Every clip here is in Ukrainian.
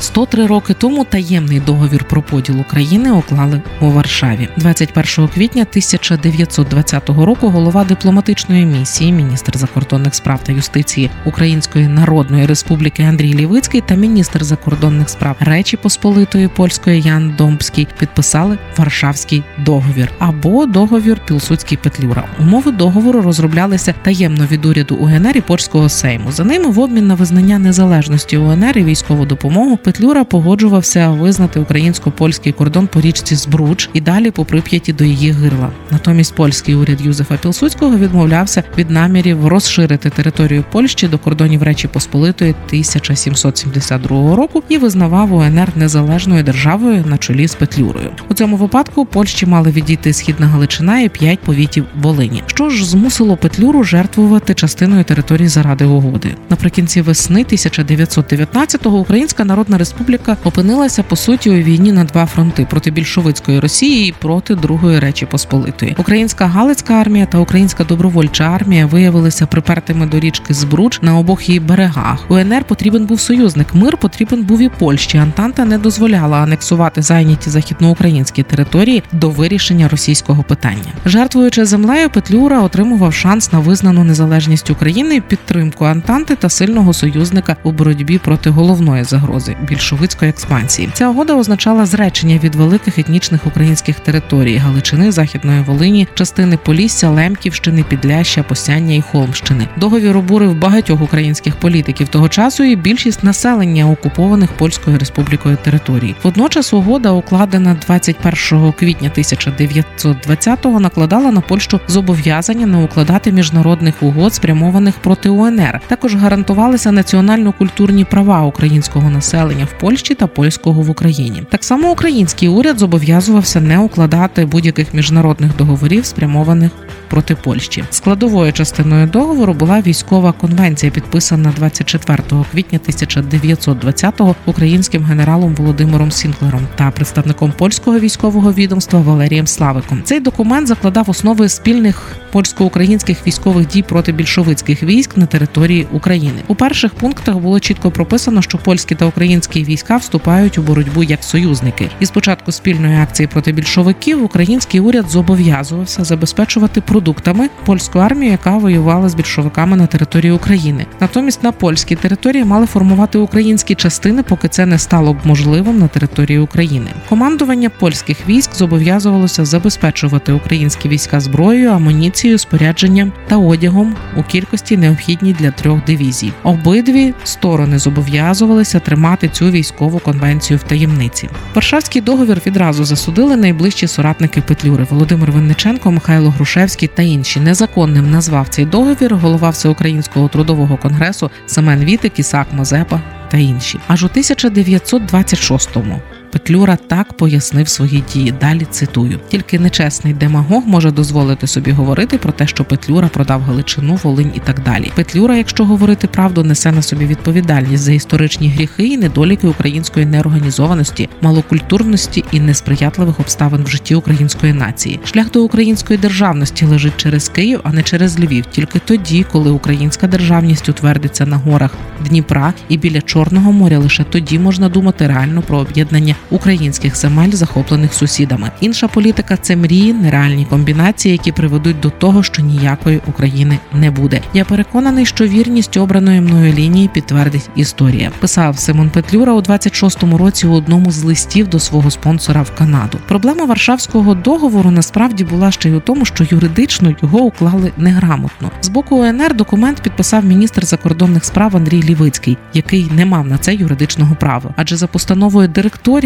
103 роки тому таємний договір про поділ України уклали у Варшаві. 21 квітня 1920 року. Голова дипломатичної місії, міністр закордонних справ та юстиції Української Народної Республіки Андрій Лівицький та міністр закордонних справ Речі Посполитої польської Ян Домбський підписали Варшавський договір або договір Пілсудський Петлюра. Умови договору розроблялися таємно від уряду УНР і польського сейму. За ними в обмін на визнання незалежності УНР і військову допомогу Петлюра погоджувався визнати українсько-польський кордон по річці Збруч і далі по прип'яті до її гирла. Натомість польський уряд Юзефа Пілсудського відмовлявся від намірів розширити територію Польщі до кордонів Речі Посполитої 1772 року і визнавав УНР незалежною державою на чолі з Петлюрою. У цьому випадку Польщі мали відійти східна Галичина і п'ять повітів Волині, що ж змусило Петлюру жертвувати частиною території заради угоди. Наприкінці весни 1919-го Українська народна Народна Республіка опинилася по суті у війні на два фронти проти більшовицької Росії і проти Другої Речі Посполитої. Українська Галицька армія та Українська добровольча армія виявилися припертими до річки Збруч на обох її берегах. УНР потрібен був союзник. Мир потрібен був і Польщі. Антанта не дозволяла анексувати зайняті західноукраїнські території до вирішення російського питання. Жертвуючи землею, Петлюра отримував шанс на визнану незалежність України, підтримку Антанти та сильного союзника у боротьбі проти головної загрози більшовицької експансії. Ця угода означала зречення від великих етнічних українських територій Галичини, Західної Волині, частини Полісся, Лемківщини, Підляща, Посяння і Холмщини. Договір обурив багатьох українських політиків того часу і більшість населення окупованих польською республікою територій. Водночас угода, укладена 21 квітня 1920-го, накладала на Польщу зобов'язання не укладати міжнародних угод, спрямованих проти УНР. Також гарантувалися національно-культурні права українського населення населення в Польщі та польського в Україні. Так само український уряд зобов'язувався не укладати будь-яких міжнародних договорів, спрямованих проти Польщі. Складовою частиною договору була військова конвенція, підписана 24 квітня 1920-го українським генералом Володимиром Сінклером та представником польського військового відомства Валерієм Славиком. Цей документ закладав основи спільних польсько-українських військових дій проти більшовицьких військ на території України. У перших пунктах було чітко прописано, що польські та українські війська вступають у боротьбу як союзники. І спочатку спільної акції проти більшовиків український уряд зобов'язувався забезпечувати продуктами польську армію, яка воювала з більшовиками на території України. Натомість на польській території мали формувати українські частини, поки це не стало б можливим на території України. Командування польських військ зобов'язувалося забезпечувати українські війська зброєю, амуніцією, спорядженням та одягом у кількості необхідній для трьох дивізій. Обидві сторони зобов'язувалися тримати цю військову конвенцію в таємниці. Варшавський договір відразу засудили найближчі соратники Петлюри Володимир Винниченко, Михайло Грушевський. Та інші незаконним назвав цей договір голова Всеукраїнського трудового конгресу Семен Вітик, Ісак Мазепа та інші. Аж у 1926-му Петлюра так пояснив свої дії. Далі цитую: тільки нечесний демагог може дозволити собі говорити про те, що Петлюра продав Галичину, Волинь і так далі. Петлюра, якщо говорити правду, несе на собі відповідальність за історичні гріхи і недоліки української неорганізованості, малокультурності і несприятливих обставин в житті української нації. Шлях до української державності лежить через Київ, а не через Львів. Тільки тоді, коли українська державність утвердиться на горах Дніпра і біля Чорного моря, лише тоді можна думати реально про об'єднання українських земель, захоплених сусідами. Інша політика це мрії, нереальні комбінації, які приведуть до того, що ніякої України не буде. Я переконаний, що вірність обраної мною лінії підтвердить історія. Писав Симон Петлюра у 26-му році у одному з листів до свого спонсора в Канаду. Проблема Варшавського договору насправді була ще й у тому, що юридично його уклали неграмотно. З боку УНР документ підписав міністр закордонних справ Андрій Лівицький, який не мав на це юридичного права, адже за постановою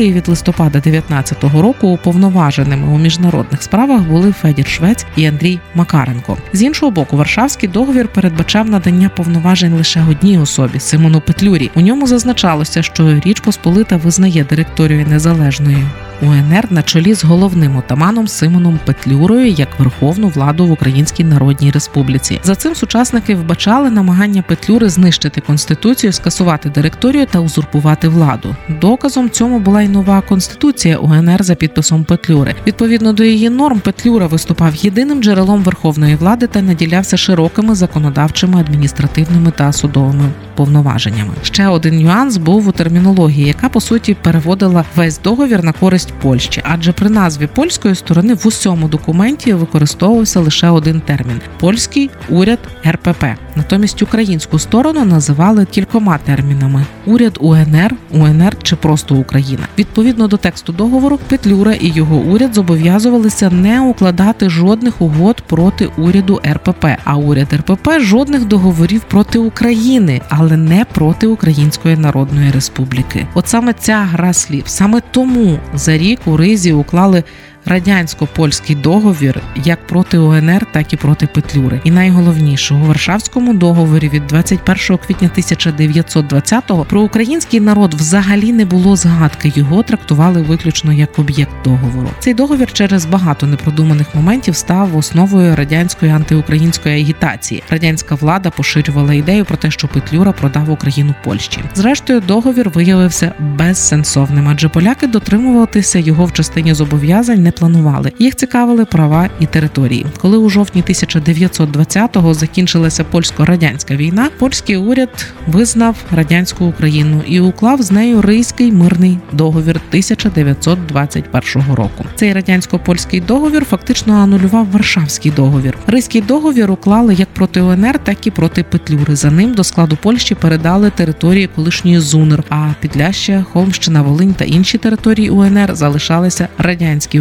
директорії від листопада 2019 року уповноваженими у міжнародних справах були Федір Швець і Андрій Макаренко. З іншого боку, Варшавський договір передбачав надання повноважень лише одній особі Симону Петлюрі. У ньому зазначалося, що Річ Посполита визнає директорію незалежною УНР на чолі з головним отаманом Симоном Петлюрою як верховну владу в Українській Народній Республіці. За цим сучасники вбачали намагання Петлюри знищити конституцію, скасувати директорію та узурпувати владу. Доказом цьому була й нова конституція УНР за підписом Петлюри. Відповідно до її норм, Петлюра виступав єдиним джерелом верховної влади та наділявся широкими законодавчими, адміністративними та судовими повноваженнями. Ще один нюанс був у термінології, яка по суті переводила весь договір на користь Польщі, адже при назві польської сторони в усьому документі використовувався лише один термін польський уряд РПП. Натомість українську сторону називали кількома термінами: уряд УНР, УНР чи просто Україна. Відповідно до тексту договору, Петлюра і його уряд зобов'язувалися не укладати жодних угод проти уряду РПП, а уряд РПП жодних договорів проти України, але не проти Української Народної Республіки. От саме ця гра слів, саме тому за рік у Ризі уклали радянсько-польський договір як проти УНР, так і проти Петлюри. І найголовніше у Варшавському договорі від 21 квітня 1920-го про український народ взагалі не було згадки. Його трактували виключно як об'єкт договору. Цей договір через багато непродуманих моментів став основою радянської антиукраїнської агітації. Радянська влада поширювала ідею про те, що Петлюра продав Україну Польщі. Зрештою, договір виявився безсенсовним, адже поляки дотримуватися його в частині зобов'язань не планували. Їх цікавили права і території. Коли у жовтні 1920-го закінчилася польсько-радянська війна, польський уряд визнав радянську Україну і уклав з нею Ризький мирний договір 1921 року. Цей радянсько-польський договір фактично анулював Варшавський договір. Ризький договір уклали як проти УНР, так і проти Петлюри. За ним до складу Польщі передали території колишньої ЗУНР, а Підляща, Холмщина, Волинь та інші території УНР залишалися радянські радянській